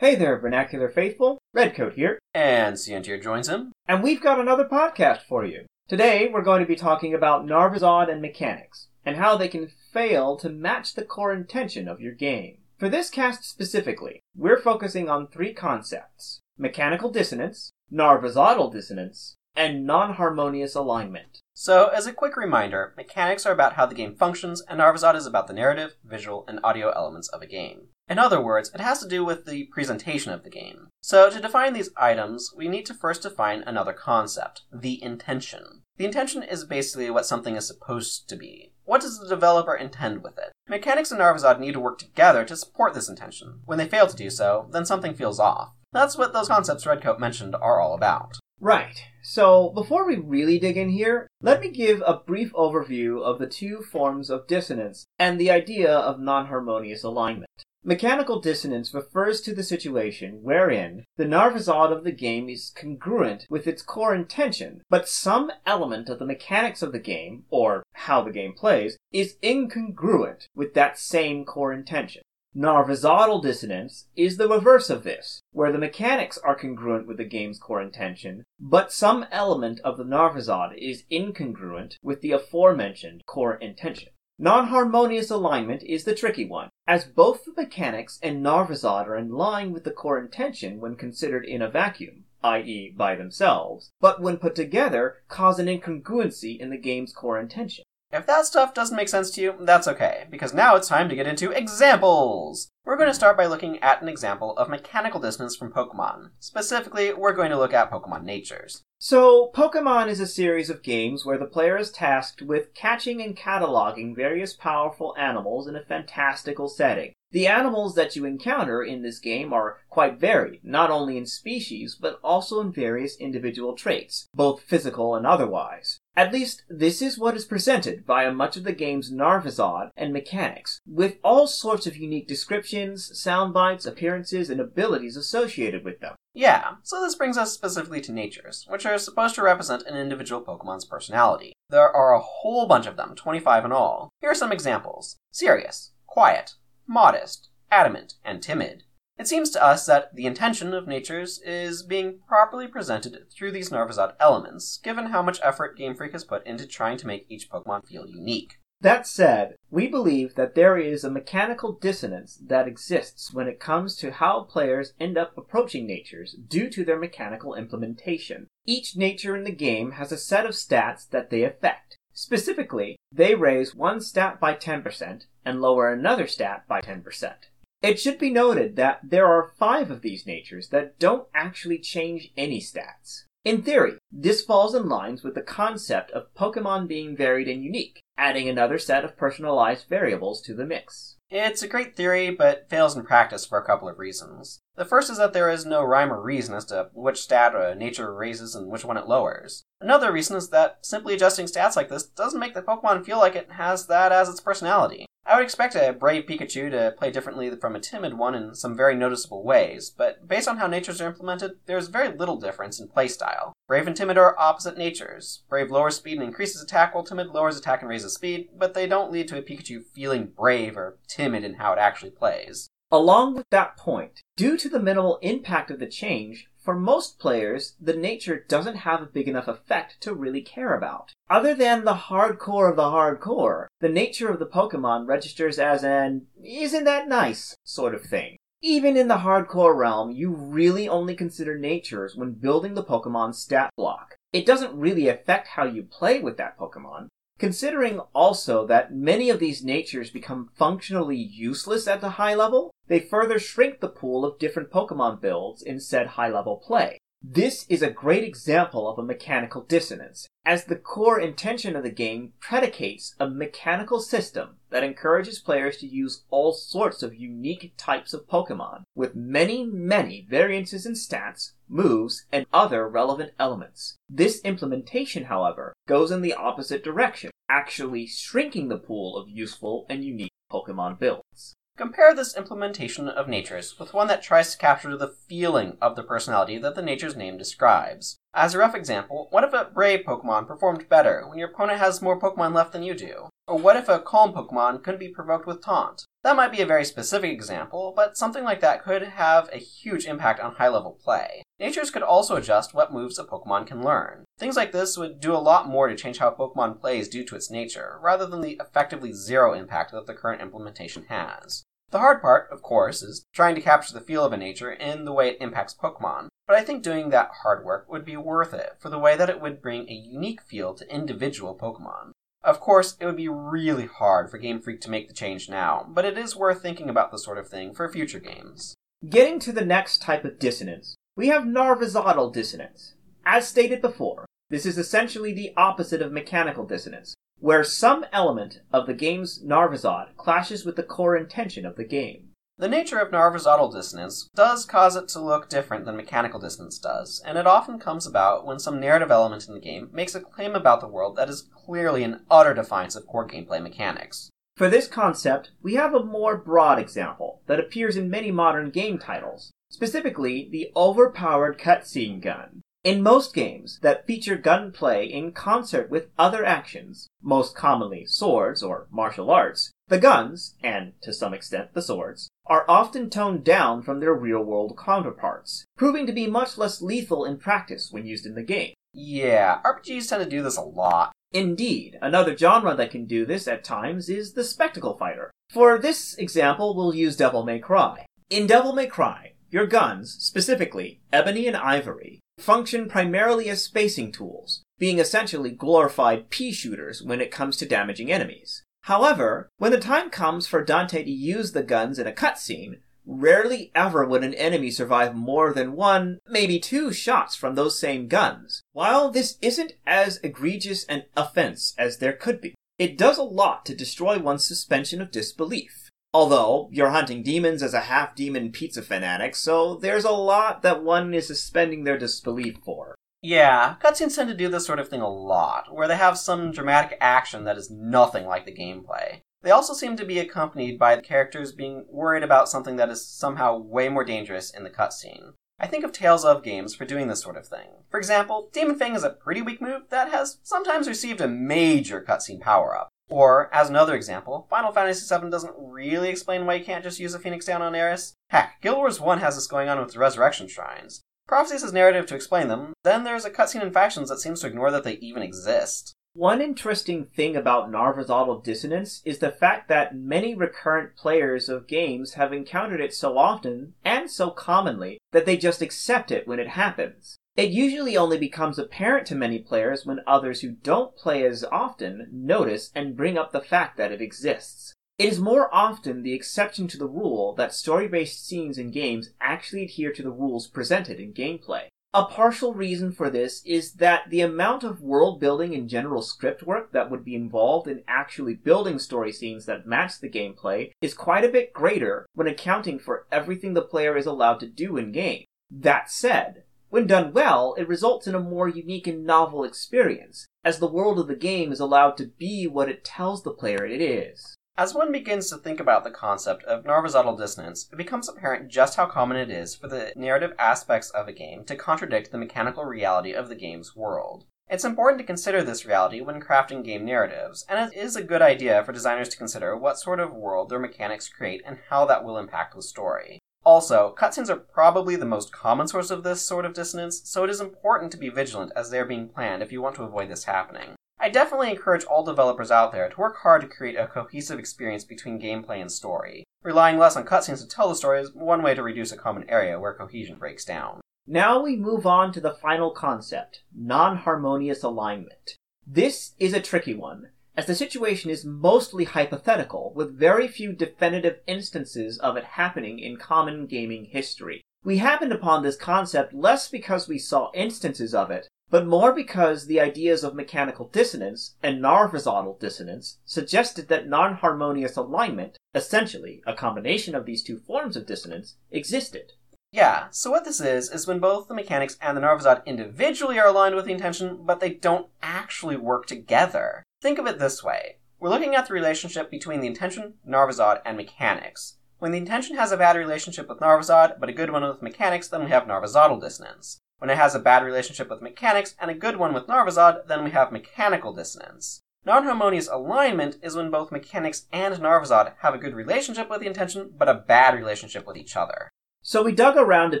Hey there, Vernacular Faithful. Redcoat here. And Ciantier joins him. And we've got another podcast for you. Today, we're going to be talking about Narvazod and mechanics, and how they can fail to match the core intention of your game. For this cast specifically, we're focusing on three concepts mechanical dissonance, Narvazodal dissonance, and non harmonious alignment. So, as a quick reminder, mechanics are about how the game functions, and Narvazod is about the narrative, visual, and audio elements of a game. In other words, it has to do with the presentation of the game. So, to define these items, we need to first define another concept the intention. The intention is basically what something is supposed to be. What does the developer intend with it? Mechanics and Narvazod need to work together to support this intention. When they fail to do so, then something feels off. That's what those concepts Redcoat mentioned are all about. Right. So, before we really dig in here, let me give a brief overview of the two forms of dissonance and the idea of non harmonious alignment. Mechanical dissonance refers to the situation wherein the Narvazod of the game is congruent with its core intention, but some element of the mechanics of the game, or how the game plays, is incongruent with that same core intention. Narvazodal dissonance is the reverse of this, where the mechanics are congruent with the game's core intention, but some element of the Narvazod is incongruent with the aforementioned core intention. Non-harmonious alignment is the tricky one, as both the mechanics and Narvazod are in line with the core intention when considered in a vacuum, i.e. by themselves, but when put together cause an incongruency in the game's core intention. If that stuff doesn't make sense to you, that's okay, because now it's time to get into examples! We're going to start by looking at an example of mechanical dissonance from Pokemon. Specifically, we're going to look at Pokemon Natures. So, Pokemon is a series of games where the player is tasked with catching and cataloging various powerful animals in a fantastical setting. The animals that you encounter in this game are quite varied, not only in species, but also in various individual traits, both physical and otherwise. At least, this is what is presented via much of the game's Narvazod and mechanics, with all sorts of unique descriptions, sound bites, appearances, and abilities associated with them. Yeah, so this brings us specifically to natures, which are supposed to represent an individual Pokemon's personality. There are a whole bunch of them, 25 in all. Here are some examples serious, quiet, modest, adamant, and timid. It seems to us that the intention of natures is being properly presented through these Narvazod elements, given how much effort Game Freak has put into trying to make each Pokemon feel unique. That said, we believe that there is a mechanical dissonance that exists when it comes to how players end up approaching natures due to their mechanical implementation. Each nature in the game has a set of stats that they affect. Specifically, they raise one stat by 10% and lower another stat by 10%. It should be noted that there are five of these natures that don't actually change any stats. In theory, this falls in lines with the concept of Pokemon being varied and unique, adding another set of personalized variables to the mix. It's a great theory, but fails in practice for a couple of reasons. The first is that there is no rhyme or reason as to which stat nature raises and which one it lowers. Another reason is that simply adjusting stats like this doesn't make the Pokemon feel like it has that as its personality. I would expect a brave Pikachu to play differently from a timid one in some very noticeable ways, but based on how natures are implemented, there's very little difference in playstyle. Brave and timid are opposite natures. Brave lowers speed and increases attack, while timid lowers attack and raises speed, but they don't lead to a Pikachu feeling brave or timid in how it actually plays. Along with that point, due to the minimal impact of the change, for most players, the nature doesn't have a big enough effect to really care about. Other than the hardcore of the hardcore, the nature of the Pokemon registers as an isn't that nice sort of thing. Even in the hardcore realm, you really only consider natures when building the Pokemon stat block. It doesn't really affect how you play with that Pokemon. Considering also that many of these natures become functionally useless at the high level, they further shrink the pool of different Pokemon builds in said high level play. This is a great example of a mechanical dissonance, as the core intention of the game predicates a mechanical system that encourages players to use all sorts of unique types of Pokemon, with many, many variances in stats, moves, and other relevant elements. This implementation, however, goes in the opposite direction, actually shrinking the pool of useful and unique Pokemon builds. Compare this implementation of natures with one that tries to capture the feeling of the personality that the nature's name describes. As a rough example, what if a brave Pokemon performed better when your opponent has more Pokemon left than you do? Or what if a calm Pokemon couldn't be provoked with taunt? That might be a very specific example, but something like that could have a huge impact on high level play. Natures could also adjust what moves a Pokemon can learn. Things like this would do a lot more to change how a Pokemon plays due to its nature, rather than the effectively zero impact that the current implementation has. The hard part, of course, is trying to capture the feel of a nature in the way it impacts Pokemon, but I think doing that hard work would be worth it for the way that it would bring a unique feel to individual Pokemon. Of course, it would be really hard for Game Freak to make the change now, but it is worth thinking about this sort of thing for future games. Getting to the next type of dissonance, we have Narvazodal dissonance. As stated before, this is essentially the opposite of mechanical dissonance, where some element of the game's Narvazod clashes with the core intention of the game. The nature of Narvazodal dissonance does cause it to look different than mechanical dissonance does, and it often comes about when some narrative element in the game makes a claim about the world that is clearly an utter defiance of core gameplay mechanics. For this concept, we have a more broad example that appears in many modern game titles, specifically the overpowered cutscene gun. In most games that feature gunplay in concert with other actions, most commonly swords or martial arts, the guns, and to some extent the swords, are often toned down from their real world counterparts, proving to be much less lethal in practice when used in the game. Yeah, RPGs tend to do this a lot. Indeed, another genre that can do this at times is the spectacle fighter. For this example, we'll use Devil May Cry. In Devil May Cry, your guns, specifically Ebony and Ivory, function primarily as spacing tools, being essentially glorified pea shooters when it comes to damaging enemies. However, when the time comes for Dante to use the guns in a cutscene, rarely ever would an enemy survive more than one, maybe two shots from those same guns. While this isn't as egregious an offense as there could be, it does a lot to destroy one's suspension of disbelief. Although, you're hunting demons as a half demon pizza fanatic, so there's a lot that one is suspending their disbelief for. Yeah, cutscenes tend to do this sort of thing a lot, where they have some dramatic action that is nothing like the gameplay. They also seem to be accompanied by the characters being worried about something that is somehow way more dangerous in the cutscene. I think of Tales of games for doing this sort of thing. For example, Demon Fang is a pretty weak move that has sometimes received a major cutscene power up. Or, as another example, Final Fantasy VII doesn't really explain why you can't just use a Phoenix Down on Aeris. Heck, Guild Wars 1 has this going on with the Resurrection Shrines. Prophecies has narrative to explain them, then there's a cutscene in Factions that seems to ignore that they even exist. One interesting thing about Narvazodal dissonance is the fact that many recurrent players of games have encountered it so often and so commonly that they just accept it when it happens. It usually only becomes apparent to many players when others who don't play as often notice and bring up the fact that it exists. It is more often the exception to the rule that story-based scenes in games actually adhere to the rules presented in gameplay. A partial reason for this is that the amount of world building and general script work that would be involved in actually building story scenes that match the gameplay is quite a bit greater when accounting for everything the player is allowed to do in game. That said, when done well, it results in a more unique and novel experience, as the world of the game is allowed to be what it tells the player it is. As one begins to think about the concept of Narvazodal dissonance, it becomes apparent just how common it is for the narrative aspects of a game to contradict the mechanical reality of the game's world. It's important to consider this reality when crafting game narratives, and it is a good idea for designers to consider what sort of world their mechanics create and how that will impact the story. Also, cutscenes are probably the most common source of this sort of dissonance, so it is important to be vigilant as they are being planned if you want to avoid this happening. I definitely encourage all developers out there to work hard to create a cohesive experience between gameplay and story. Relying less on cutscenes to tell the story is one way to reduce a common area where cohesion breaks down. Now we move on to the final concept non harmonious alignment. This is a tricky one, as the situation is mostly hypothetical, with very few definitive instances of it happening in common gaming history. We happened upon this concept less because we saw instances of it, but more because the ideas of mechanical dissonance and Narvazodal dissonance suggested that non-harmonious alignment, essentially a combination of these two forms of dissonance, existed. Yeah, so what this is, is when both the mechanics and the Narvazod individually are aligned with the intention, but they don't actually work together. Think of it this way. We're looking at the relationship between the intention, Narvazod, and mechanics. When the intention has a bad relationship with Narvazod, but a good one with mechanics, then we have Narvazodal dissonance. When it has a bad relationship with mechanics and a good one with Narvazod, then we have mechanical dissonance. Non-harmonious alignment is when both mechanics and Narvazod have a good relationship with the intention, but a bad relationship with each other. So we dug around a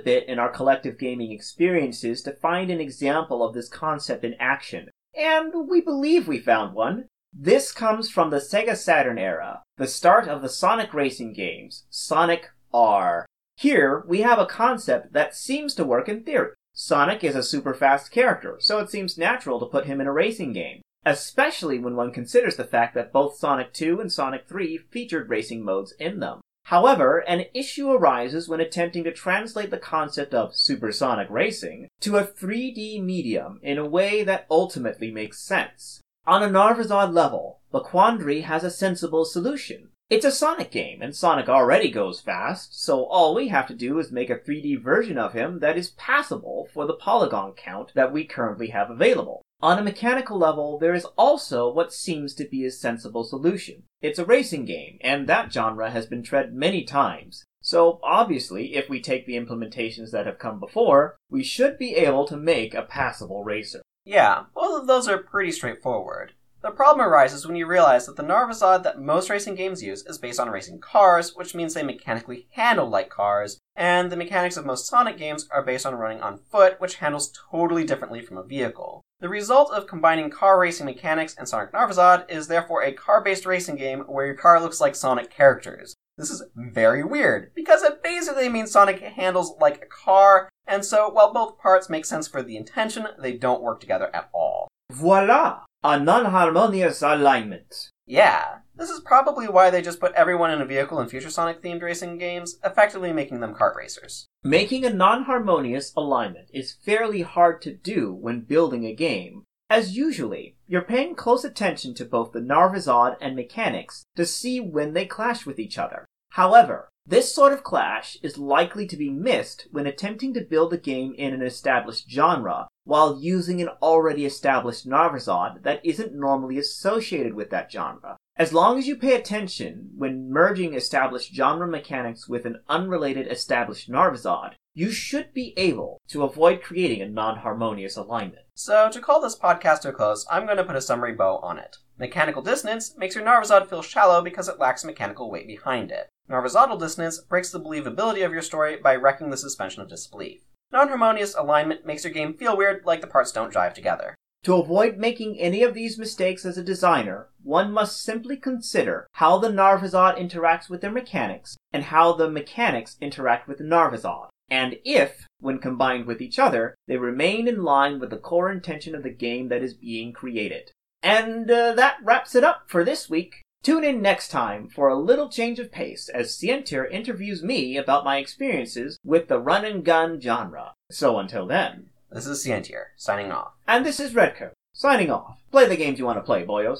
bit in our collective gaming experiences to find an example of this concept in action. And we believe we found one. This comes from the Sega Saturn era, the start of the Sonic racing games, Sonic R. Here, we have a concept that seems to work in theory. Sonic is a super fast character, so it seems natural to put him in a racing game, especially when one considers the fact that both Sonic 2 and Sonic 3 featured racing modes in them. However, an issue arises when attempting to translate the concept of supersonic racing to a 3D medium in a way that ultimately makes sense. On a Narvazod level, the quandary has a sensible solution. It's a Sonic game, and Sonic already goes fast, so all we have to do is make a 3D version of him that is passable for the polygon count that we currently have available. On a mechanical level, there is also what seems to be a sensible solution. It's a racing game, and that genre has been tread many times. So obviously, if we take the implementations that have come before, we should be able to make a passable racer. Yeah, both of those are pretty straightforward. The problem arises when you realize that the Narvazod that most racing games use is based on racing cars, which means they mechanically handle like cars, and the mechanics of most Sonic games are based on running on foot, which handles totally differently from a vehicle. The result of combining car racing mechanics and Sonic Narvazod is therefore a car based racing game where your car looks like Sonic characters. This is very weird, because it basically means Sonic handles like a car, and so while both parts make sense for the intention, they don't work together at all. Voila! A non-harmonious alignment. Yeah, this is probably why they just put everyone in a vehicle in future Sonic themed racing games, effectively making them kart racers. Making a non-harmonious alignment is fairly hard to do when building a game, as usually, you're paying close attention to both the Narvazod and mechanics to see when they clash with each other. However, this sort of clash is likely to be missed when attempting to build a game in an established genre while using an already established Narvazod that isn't normally associated with that genre. As long as you pay attention when merging established genre mechanics with an unrelated established Narvazod, you should be able to avoid creating a non-harmonious alignment. So, to call this podcast to a close, I'm going to put a summary bow on it. Mechanical dissonance makes your Narvazod feel shallow because it lacks mechanical weight behind it. Narvazodal dissonance breaks the believability of your story by wrecking the suspension of disbelief. Non-harmonious alignment makes your game feel weird, like the parts don't jive together. To avoid making any of these mistakes as a designer, one must simply consider how the Narvazod interacts with their mechanics and how the mechanics interact with the Narvazod and if, when combined with each other, they remain in line with the core intention of the game that is being created. And uh, that wraps it up for this week. Tune in next time for a little change of pace as Cientir interviews me about my experiences with the run and gun genre. So until then. This is Cientir, signing off. And this is Redcoat, signing off. Play the games you want to play, boyos.